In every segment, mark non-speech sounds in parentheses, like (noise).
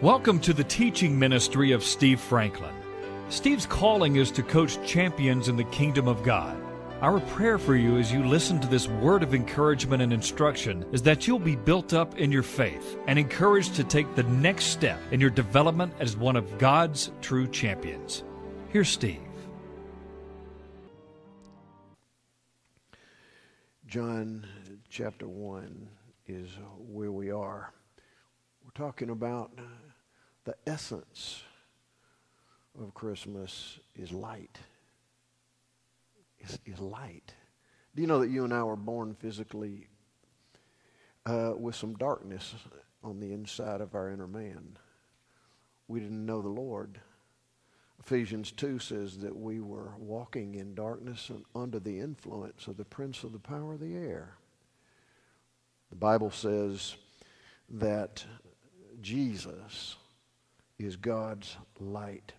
Welcome to the teaching ministry of Steve Franklin. Steve's calling is to coach champions in the kingdom of God. Our prayer for you as you listen to this word of encouragement and instruction is that you'll be built up in your faith and encouraged to take the next step in your development as one of God's true champions. Here's Steve. John chapter 1 is where we are. We're talking about the essence of Christmas is light. Is, is light. Do you know that you and I were born physically uh, with some darkness on the inside of our inner man? We didn't know the Lord. Ephesians 2 says that we were walking in darkness and under the influence of the prince of the power of the air. The Bible says that Jesus is God's light.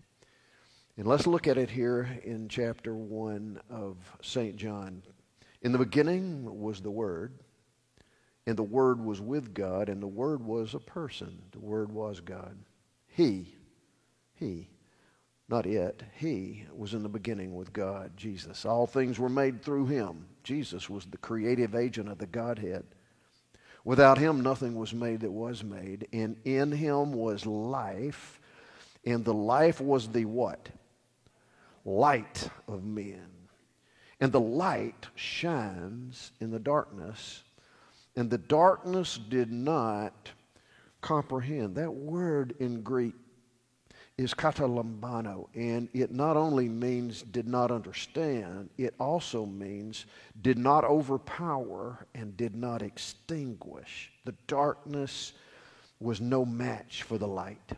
And let's look at it here in chapter 1 of St. John. In the beginning was the Word, and the Word was with God, and the Word was a person. The Word was God. He, He, not it, He was in the beginning with God, Jesus. All things were made through Him. Jesus was the creative agent of the Godhead. Without him, nothing was made that was made. And in him was life, and the life was the what? Light of men. And the light shines in the darkness, and the darkness did not comprehend. That word in Greek is katalambano, and it not only means did not understand, it also means did not overpower and did not extinguish. The darkness was no match for the light.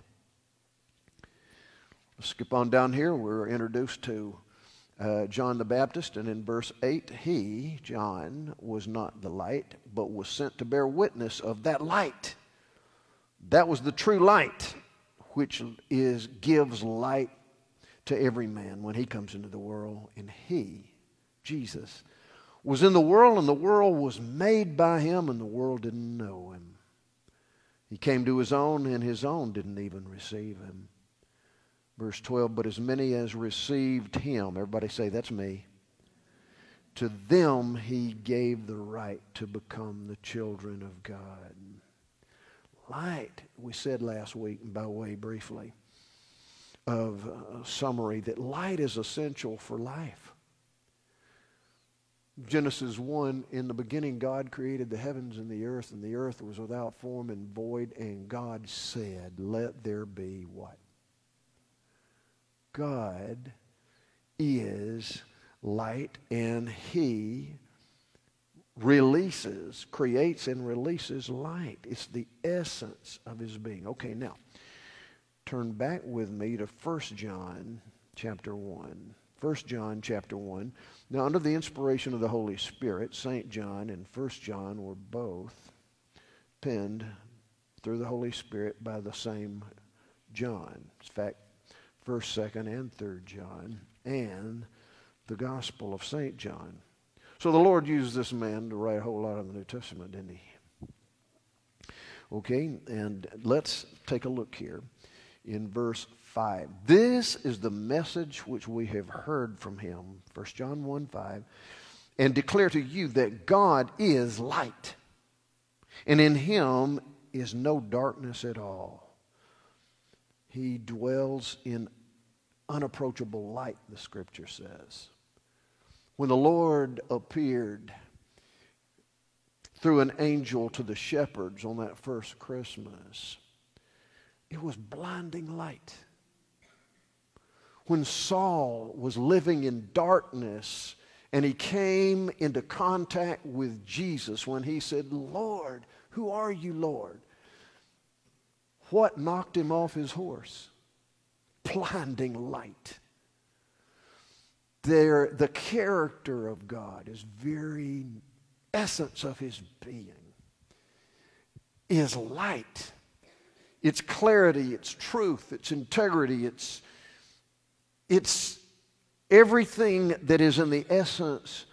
Let's skip on down here. We're introduced to uh, John the Baptist, and in verse 8, he, John, was not the light, but was sent to bear witness of that light. That was the true light which is gives light to every man when he comes into the world. And he, Jesus, was in the world, and the world was made by him, and the world didn't know him. He came to his own, and his own didn't even receive him. Verse 12, but as many as received him, everybody say, that's me. To them he gave the right to become the children of God. Light, we said last week, by way briefly of a summary, that light is essential for life. Genesis 1 In the beginning, God created the heavens and the earth, and the earth was without form and void, and God said, Let there be what? God is light, and He releases, creates and releases light. It's the essence of his being. Okay, now turn back with me to 1 John chapter 1. 1 John chapter 1. Now, under the inspiration of the Holy Spirit, St. John and 1 John were both penned through the Holy Spirit by the same John. In fact, 1st, 2nd, and 3rd John, and the Gospel of St. John. So the Lord used this man to write a whole lot of the New Testament, didn't he? Okay, and let's take a look here in verse 5. This is the message which we have heard from him, 1 John 1 5, and declare to you that God is light, and in him is no darkness at all. He dwells in unapproachable light, the scripture says. When the Lord appeared through an angel to the shepherds on that first Christmas, it was blinding light. When Saul was living in darkness and he came into contact with Jesus, when he said, Lord, who are you, Lord? What knocked him off his horse? Blinding light the character of God, his very essence of his being, is light. It's clarity, it's truth, it's integrity, it's, it's everything that is in the essence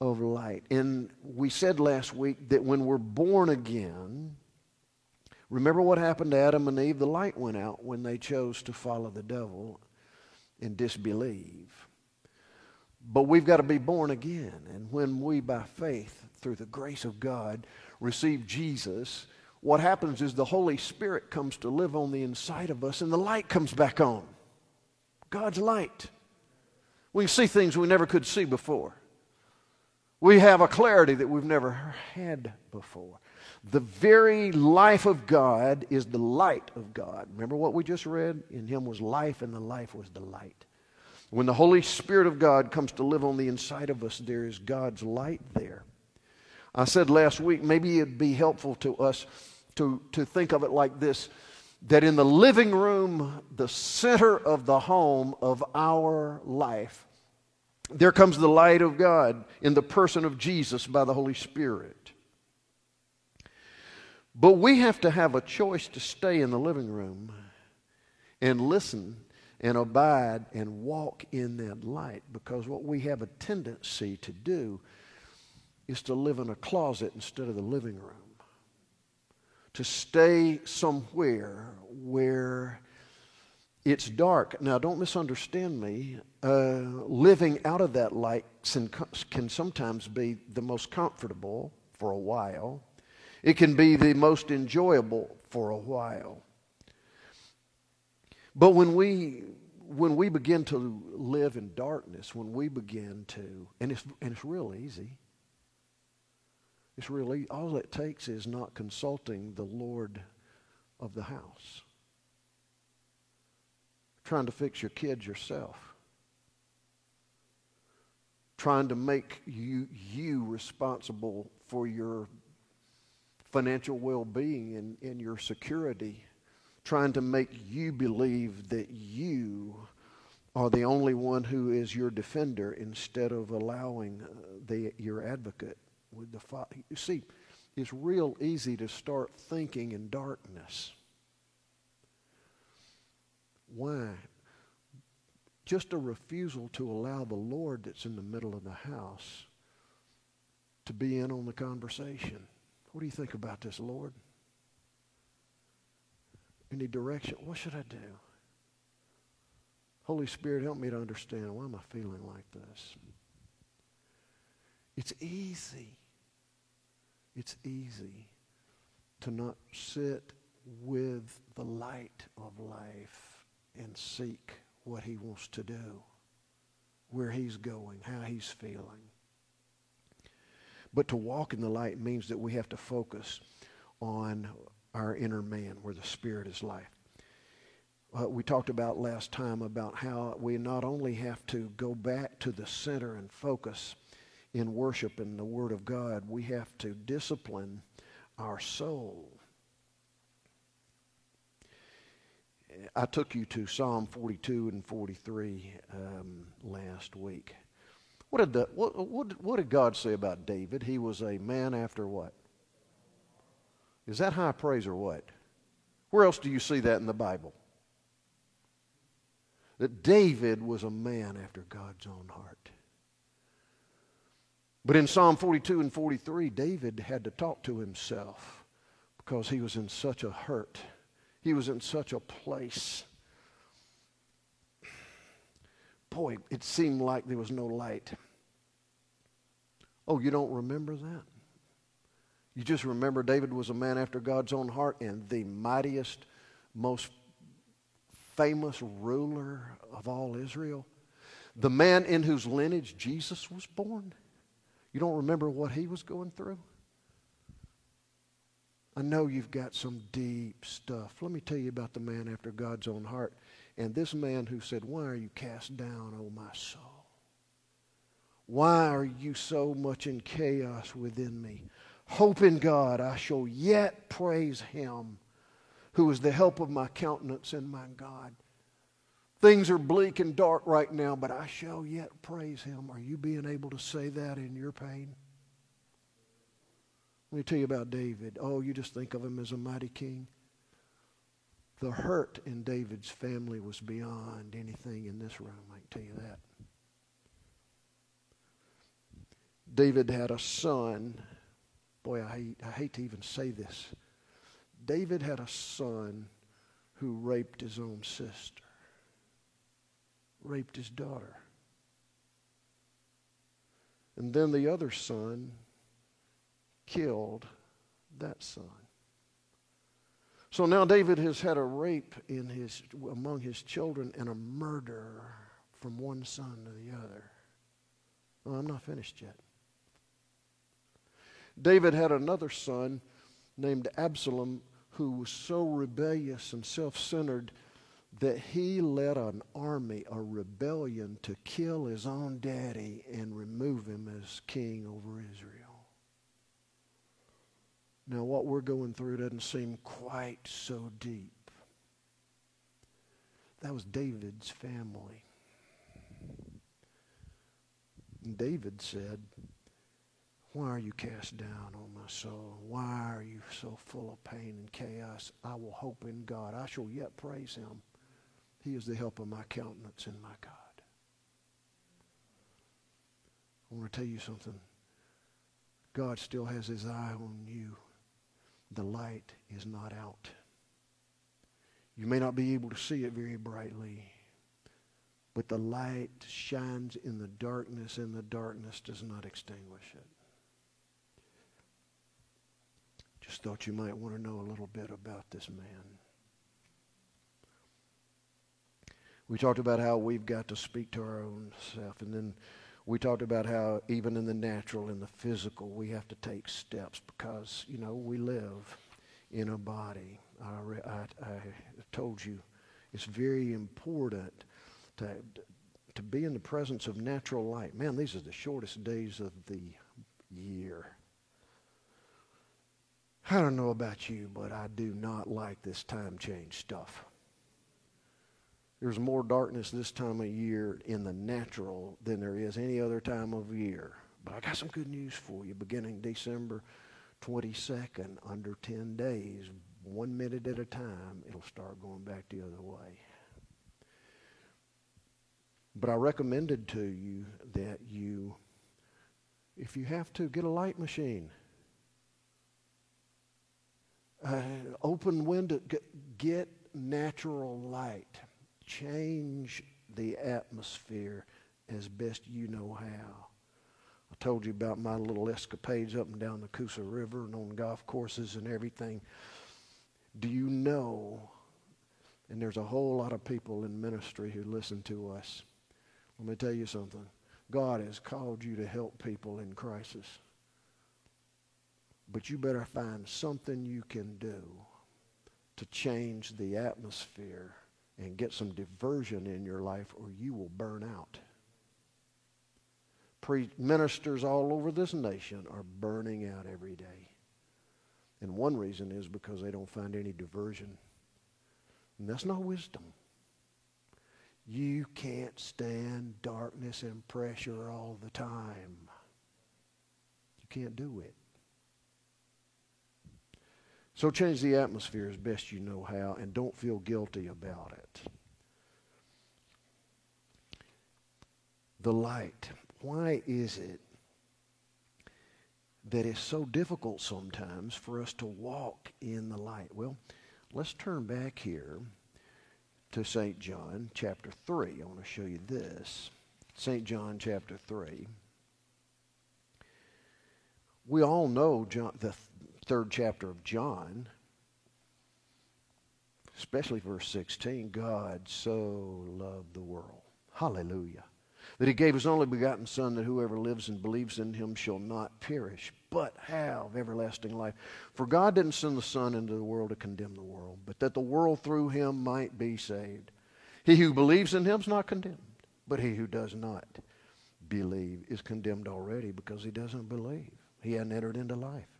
of light. And we said last week that when we're born again, Remember what happened to Adam and Eve? The light went out when they chose to follow the devil and disbelieve. But we've got to be born again. And when we, by faith, through the grace of God, receive Jesus, what happens is the Holy Spirit comes to live on the inside of us and the light comes back on. God's light. We see things we never could see before. We have a clarity that we've never had before. The very life of God is the light of God. Remember what we just read? In him was life, and the life was the light. When the Holy Spirit of God comes to live on the inside of us, there is God's light there. I said last week, maybe it'd be helpful to us to, to think of it like this that in the living room, the center of the home of our life, there comes the light of God in the person of Jesus by the Holy Spirit. But we have to have a choice to stay in the living room and listen and abide and walk in that light because what we have a tendency to do is to live in a closet instead of the living room. To stay somewhere where it's dark. Now, don't misunderstand me. Uh, living out of that light can sometimes be the most comfortable for a while it can be the most enjoyable for a while. But when we when we begin to live in darkness, when we begin to and it's and it's real easy. It's really all it takes is not consulting the Lord of the house. Trying to fix your kids yourself. Trying to make you you responsible for your financial well being and, and your security, trying to make you believe that you are the only one who is your defender instead of allowing uh, the, your advocate with the Father. You see, it's real easy to start thinking in darkness. Why? Just a refusal to allow the Lord that's in the middle of the house to be in on the conversation. What do you think about this, Lord? Any direction? What should I do? Holy Spirit, help me to understand why am I feeling like this? It's easy. It's easy to not sit with the light of life and seek what he wants to do, where he's going, how he's feeling. But to walk in the light means that we have to focus on our inner man where the Spirit is life. Uh, we talked about last time about how we not only have to go back to the center and focus in worship and the Word of God, we have to discipline our soul. I took you to Psalm 42 and 43 um, last week. What did, the, what, what, what did God say about David? He was a man after what? Is that high praise or what? Where else do you see that in the Bible? That David was a man after God's own heart. But in Psalm 42 and 43, David had to talk to himself because he was in such a hurt. He was in such a place boy, it seemed like there was no light. Oh, you don't remember that? You just remember David was a man after God's own heart and the mightiest, most famous ruler of all Israel. The man in whose lineage Jesus was born. You don't remember what he was going through? I know you've got some deep stuff. Let me tell you about the man after God's own heart. And this man who said, Why are you cast down, O my soul? Why are you so much in chaos within me? Hope in God, I shall yet praise him who is the help of my countenance and my God. Things are bleak and dark right now, but I shall yet praise him. Are you being able to say that in your pain? Let me tell you about David. Oh, you just think of him as a mighty king. The hurt in David's family was beyond anything in this room, I can tell you that. David had a son. Boy, I hate, I hate to even say this. David had a son who raped his own sister, raped his daughter. And then the other son killed that son. So now David has had a rape in his, among his children and a murder from one son to the other. Well, I'm not finished yet. David had another son named Absalom who was so rebellious and self centered that he led an army, a rebellion, to kill his own daddy and remove him as king over Israel. Now, what we're going through doesn't seem quite so deep. That was David's family. And David said, Why are you cast down, O my soul? Why are you so full of pain and chaos? I will hope in God. I shall yet praise him. He is the help of my countenance and my God. I want to tell you something. God still has his eye on you. The light is not out. You may not be able to see it very brightly. But the light shines in the darkness, and the darkness does not extinguish it. Just thought you might want to know a little bit about this man. We talked about how we've got to speak to our own self, and then we talked about how even in the natural, in the physical, we have to take steps because, you know, we live in a body. I, I, I told you it's very important to, to be in the presence of natural light. Man, these are the shortest days of the year. I don't know about you, but I do not like this time change stuff. There's more darkness this time of year in the natural than there is any other time of year. But I got some good news for you. Beginning December 22nd, under 10 days, one minute at a time, it'll start going back the other way. But I recommended to you that you, if you have to, get a light machine. Uh, open window, get natural light. Change the atmosphere as best you know how. I told you about my little escapades up and down the Coosa River and on golf courses and everything. Do you know, and there's a whole lot of people in ministry who listen to us, let me tell you something. God has called you to help people in crisis. But you better find something you can do to change the atmosphere and get some diversion in your life or you will burn out. Pre- ministers all over this nation are burning out every day. And one reason is because they don't find any diversion. And that's not wisdom. You can't stand darkness and pressure all the time. You can't do it. So change the atmosphere as best you know how and don't feel guilty about it. The light. Why is it that it's so difficult sometimes for us to walk in the light? Well, let's turn back here to St. John chapter 3. I want to show you this. St. John chapter 3. We all know John, the third chapter of John, especially verse 16. God so loved the world. Hallelujah. That he gave his only begotten Son, that whoever lives and believes in him shall not perish, but have everlasting life. For God didn't send the Son into the world to condemn the world, but that the world through him might be saved. He who believes in him is not condemned, but he who does not believe is condemned already because he doesn't believe. He hadn't entered into life.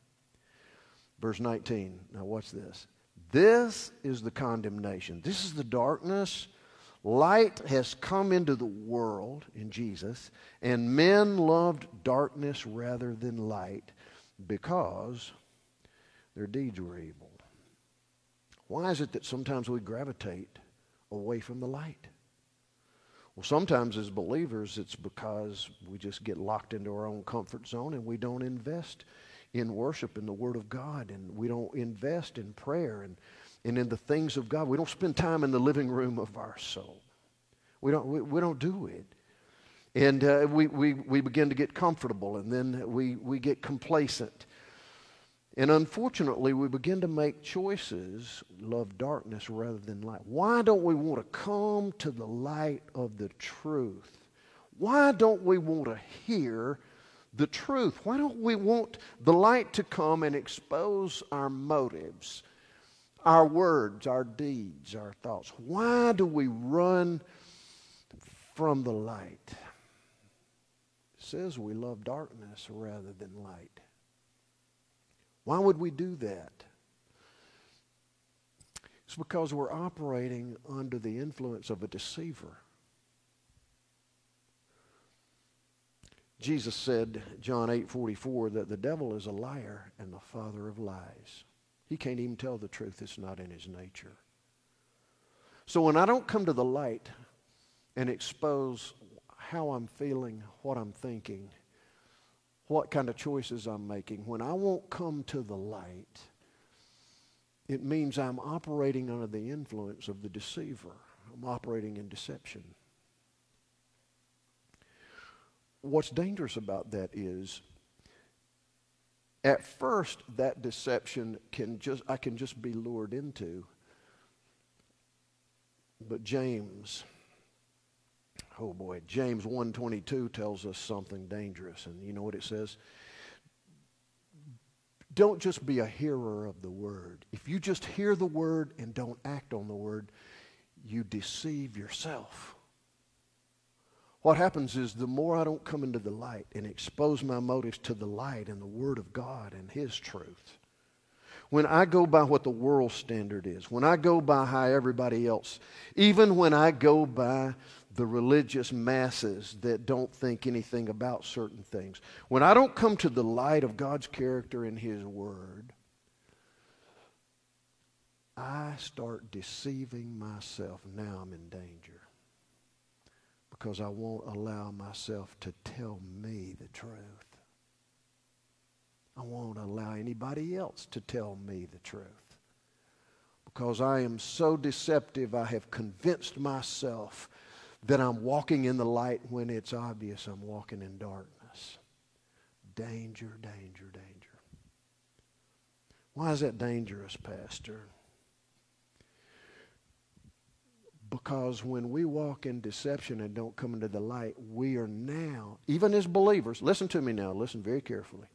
Verse 19. Now, watch this. This is the condemnation. This is the darkness. Light has come into the world in Jesus, and men loved darkness rather than light because their deeds were evil. Why is it that sometimes we gravitate away from the light? Well, sometimes as believers, it's because we just get locked into our own comfort zone and we don't invest in worship and the Word of God, and we don't invest in prayer and, and in the things of God. We don't spend time in the living room of our soul. We don't, we, we don't do it. And uh, we, we, we begin to get comfortable, and then we, we get complacent. And unfortunately, we begin to make choices, love darkness rather than light. Why don't we want to come to the light of the truth? Why don't we want to hear the truth? Why don't we want the light to come and expose our motives, our words, our deeds, our thoughts? Why do we run from the light? It says we love darkness rather than light. Why would we do that? It's because we're operating under the influence of a deceiver. Jesus said, John 8 44, that the devil is a liar and the father of lies. He can't even tell the truth, it's not in his nature. So when I don't come to the light and expose how I'm feeling, what I'm thinking, what kind of choices I'm making, when I won't come to the light, it means I'm operating under the influence of the deceiver. I'm operating in deception what's dangerous about that is at first that deception can just I can just be lured into. But James oh boy, James 122 tells us something dangerous and you know what it says? Don't just be a hearer of the word. If you just hear the word and don't act on the word, you deceive yourself what happens is the more I don't come into the light and expose my motives to the light and the Word of God and His truth, when I go by what the world standard is, when I go by how everybody else, even when I go by the religious masses that don't think anything about certain things, when I don't come to the light of God's character and His Word, I start deceiving myself. Now I'm in danger because I won't allow myself to tell me the truth. I won't allow anybody else to tell me the truth. Because I am so deceptive, I have convinced myself that I'm walking in the light when it's obvious I'm walking in darkness. Danger, danger, danger. Why is that dangerous, Pastor? Because when we walk in deception and don't come into the light, we are now, even as believers, listen to me now, listen very carefully.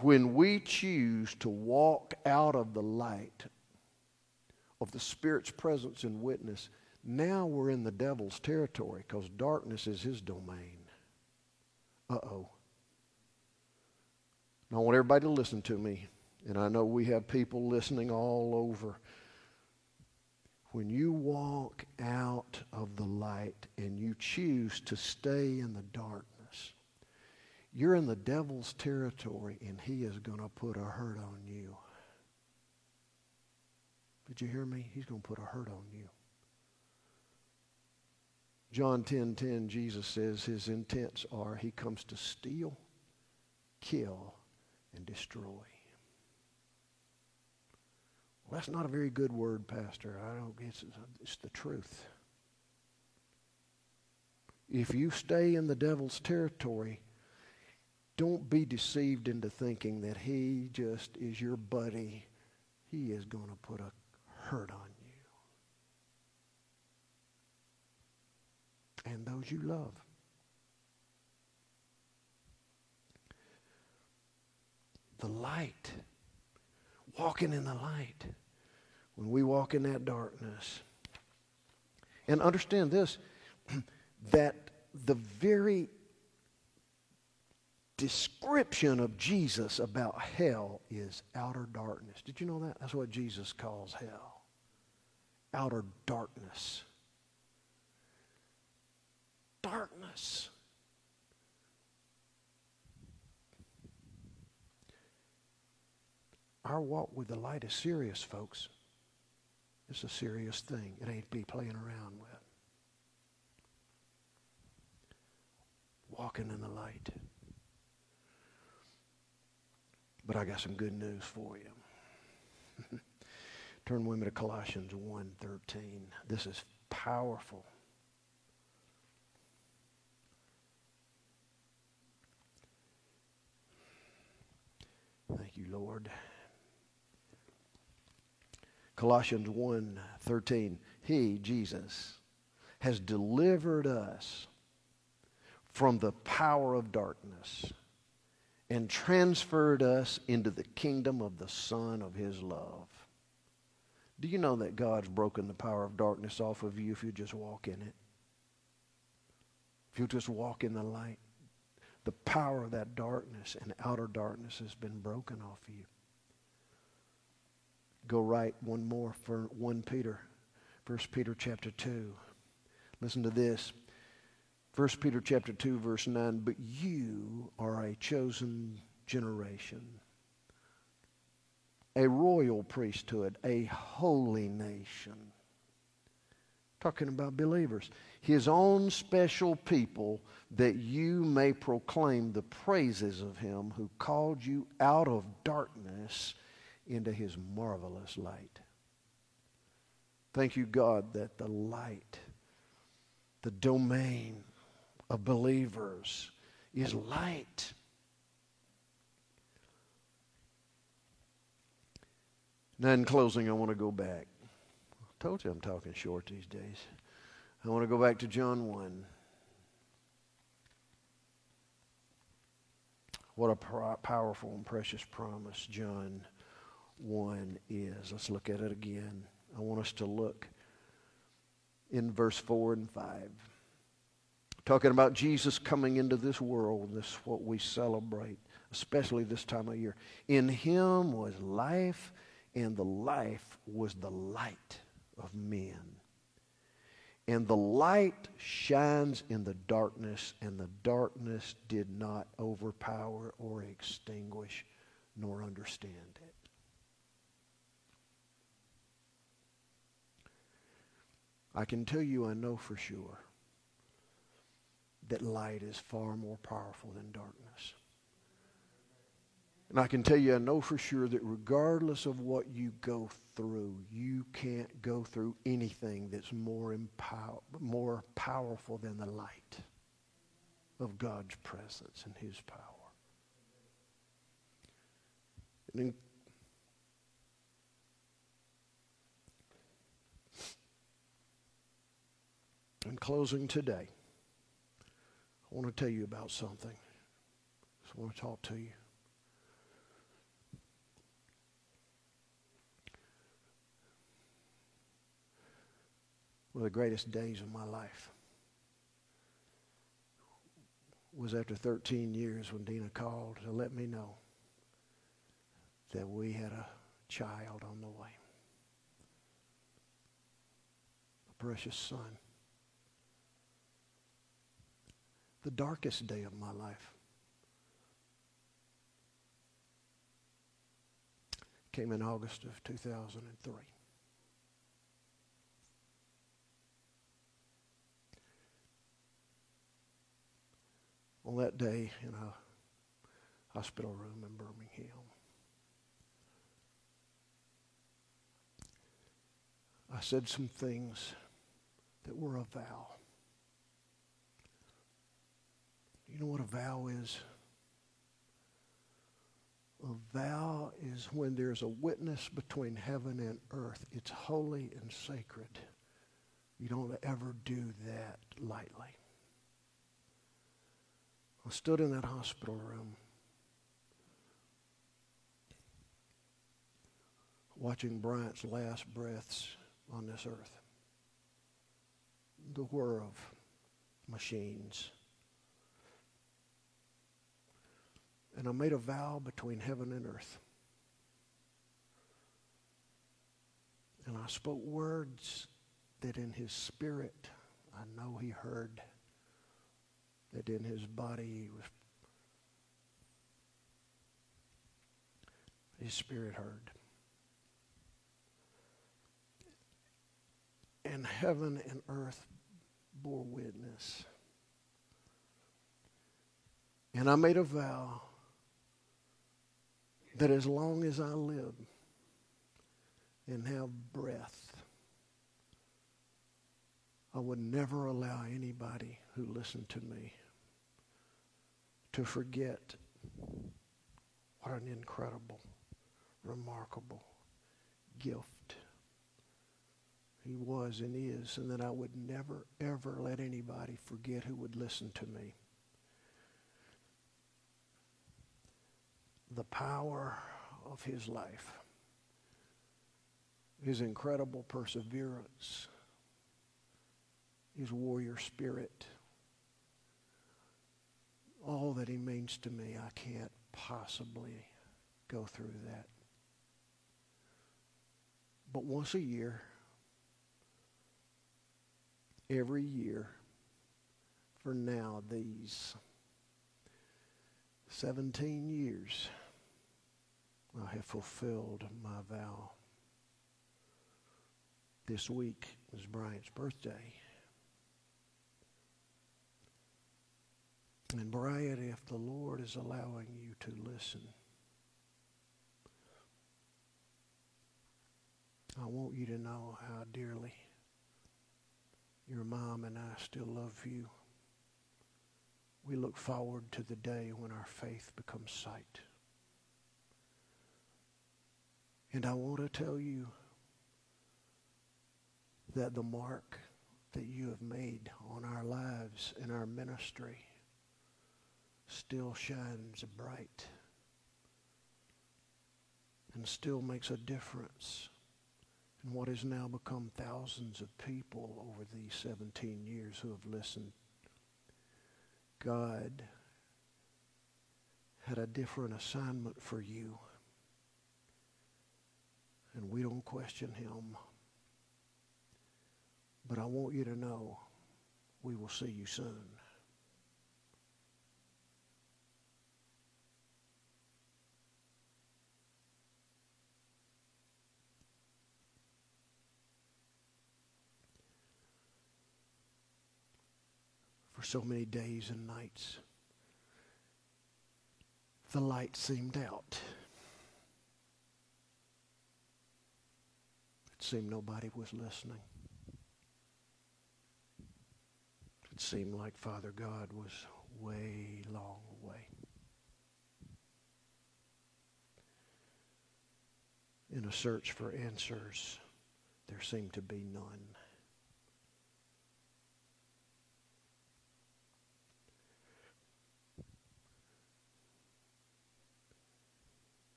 When we choose to walk out of the light of the Spirit's presence and witness, now we're in the devil's territory because darkness is his domain. Uh oh. I want everybody to listen to me. And I know we have people listening all over when you walk out of the light and you choose to stay in the darkness, you're in the devil's territory and he is going to put a hurt on you. Did you hear me? He's going to put a hurt on you. John 10:10 10, 10, Jesus says his intents are he comes to steal, kill and destroy. Well, that's not a very good word, Pastor. I don't. It's, it's the truth. If you stay in the devil's territory, don't be deceived into thinking that he just is your buddy. He is going to put a hurt on you. And those you love. The light. Walking in the light when we walk in that darkness. And understand this (clears throat) that the very description of Jesus about hell is outer darkness. Did you know that? That's what Jesus calls hell. Outer darkness. Darkness. Our walk with the light is serious, folks. It's a serious thing. It ain't be playing around with. Walking in the light. But I got some good news for you. (laughs) Turn women to Colossians 1.13. This is powerful. Thank you, Lord. Colossians 1:13. He, Jesus, has delivered us from the power of darkness and transferred us into the kingdom of the Son of His love. Do you know that God's broken the power of darkness off of you if you just walk in it? If you just walk in the light, the power of that darkness and outer darkness has been broken off of you. Go right one more for 1 Peter, 1 Peter chapter 2. Listen to this. 1 Peter chapter 2 verse 9, but you are a chosen generation, a royal priesthood, a holy nation. Talking about believers. His own special people that you may proclaim the praises of him who called you out of darkness into his marvelous light. Thank you, God, that the light, the domain of believers is light. Now, in closing, I want to go back. I told you I'm talking short these days. I want to go back to John 1. What a powerful and precious promise John 1 is. Let's look at it again. I want us to look in verse 4 and 5. Talking about Jesus coming into this world, this is what we celebrate, especially this time of year. In him was life, and the life was the light of men. And the light shines in the darkness, and the darkness did not overpower or extinguish nor understand it. I can tell you I know for sure that light is far more powerful than darkness. And I can tell you, I know for sure that regardless of what you go through, you can't go through anything that's more, empower, more powerful than the light of God's presence and His power. And in, in closing today, I want to tell you about something. I just want to talk to you. One of the greatest days of my life was after 13 years when Dina called to let me know that we had a child on the way. A precious son. The darkest day of my life. Came in August of 2003. On that day in a hospital room in Birmingham, I said some things that were a vow. You know what a vow is? A vow is when there's a witness between heaven and earth. It's holy and sacred. You don't ever do that lightly. I stood in that hospital room watching Bryant's last breaths on this earth. The whir of machines And I made a vow between heaven and earth. And I spoke words that in his spirit I know he heard, that in his body he was, his spirit heard. And heaven and earth bore witness. And I made a vow that as long as I live and have breath, I would never allow anybody who listened to me to forget what an incredible, remarkable gift he was and is, and that I would never, ever let anybody forget who would listen to me. The power of his life, his incredible perseverance, his warrior spirit, all that he means to me, I can't possibly go through that. But once a year, every year, for now, these 17 years, I have fulfilled my vow. This week is Bryant's birthday. And Bryant, if the Lord is allowing you to listen, I want you to know how dearly your mom and I still love you. We look forward to the day when our faith becomes sight. And I want to tell you that the mark that you have made on our lives and our ministry still shines bright and still makes a difference in what has now become thousands of people over these 17 years who have listened. God had a different assignment for you, and we don't question him. But I want you to know we will see you soon. for so many days and nights. The light seemed out. It seemed nobody was listening. It seemed like Father God was way long away. In a search for answers, there seemed to be none.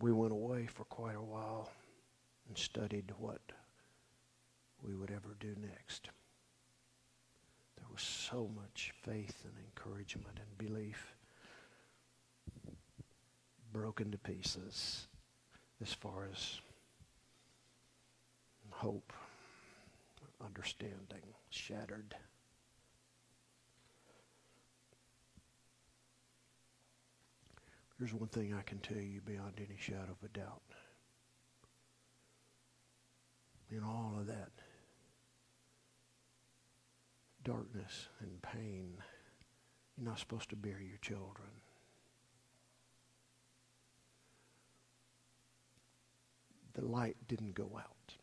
we went away for quite a while and studied what we would ever do next. There was so much faith and encouragement and belief broken to pieces as far as hope, understanding shattered. Here's one thing I can tell you beyond any shadow of a doubt. In all of that darkness and pain, you're not supposed to bury your children. The light didn't go out.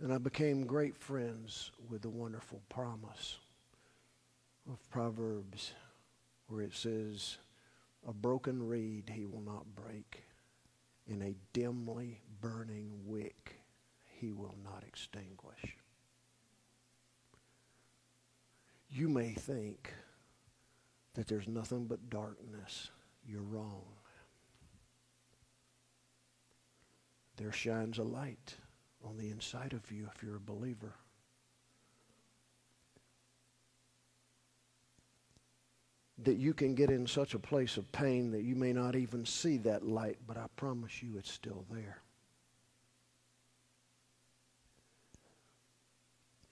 And I became great friends with the wonderful promise of Proverbs where it says, A broken reed he will not break, and a dimly burning wick he will not extinguish. You may think that there's nothing but darkness. You're wrong. There shines a light on the inside of you if you're a believer. That you can get in such a place of pain that you may not even see that light, but I promise you it's still there.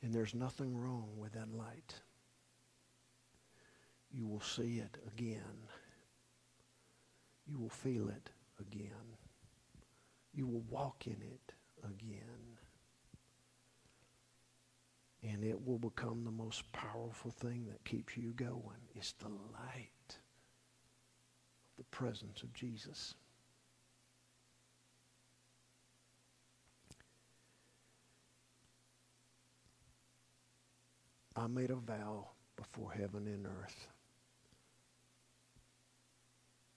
And there's nothing wrong with that light. You will see it again. You will feel it again. You will walk in it again. And it will become the most powerful thing that keeps you going. It's the light, the presence of Jesus. I made a vow before heaven and earth,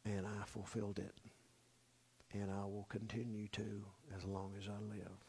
and I fulfilled it, and I will continue to as long as I live.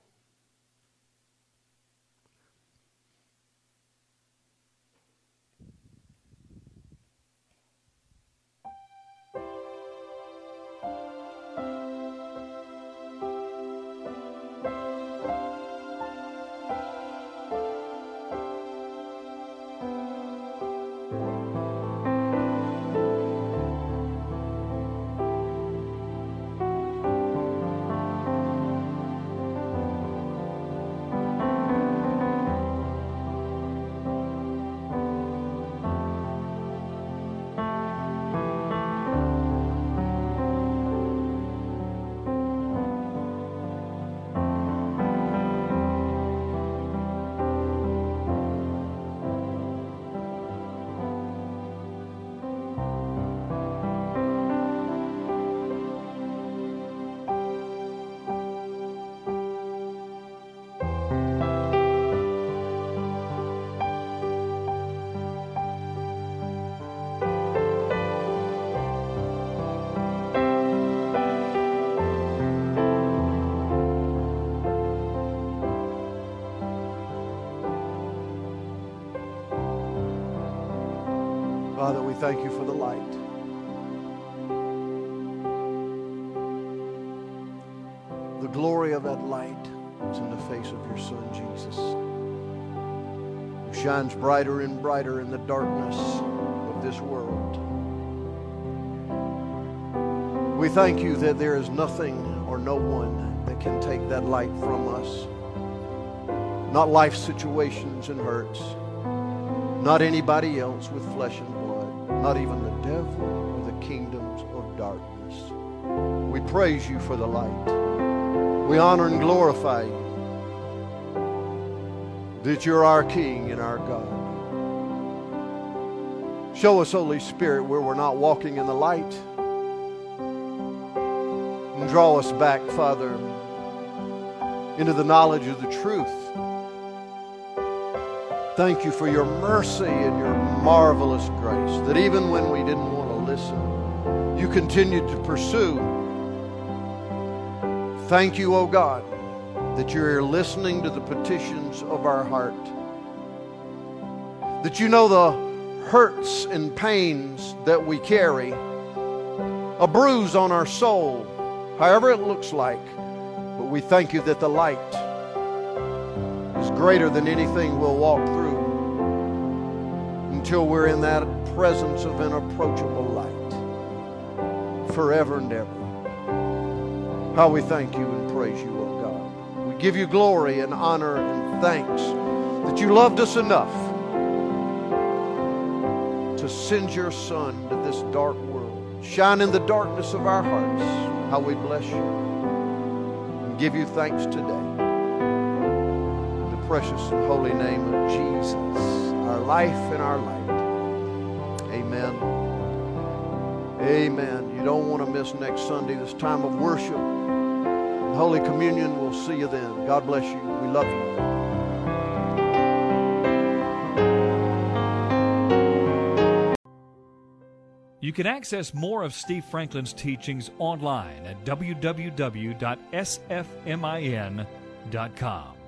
Thank you for the light. The glory of that light is in the face of your Son, Jesus, who shines brighter and brighter in the darkness of this world. We thank you that there is nothing or no one that can take that light from us. Not life situations and hurts, not anybody else with flesh and blood not even the devil or the kingdoms of darkness. We praise you for the light. We honor and glorify you that you're our King and our God. Show us, Holy Spirit, where we're not walking in the light. And draw us back, Father, into the knowledge of the truth Thank you for your mercy and your marvelous grace, that even when we didn't want to listen, you continued to pursue. Thank you, O oh God, that you're listening to the petitions of our heart, that you know the hurts and pains that we carry, a bruise on our soul, however it looks like. But we thank you that the light is greater than anything we'll walk through until we're in that presence of an approachable light forever and ever. How we thank you and praise you, O oh God. We give you glory and honor and thanks that you loved us enough to send your Son to this dark world. Shine in the darkness of our hearts. How we bless you and give you thanks today. In the precious and holy name of Jesus our life and our light. Amen. Amen. You don't want to miss next Sunday, this time of worship. And Holy Communion, we'll see you then. God bless you. We love you. You can access more of Steve Franklin's teachings online at www.sfmin.com.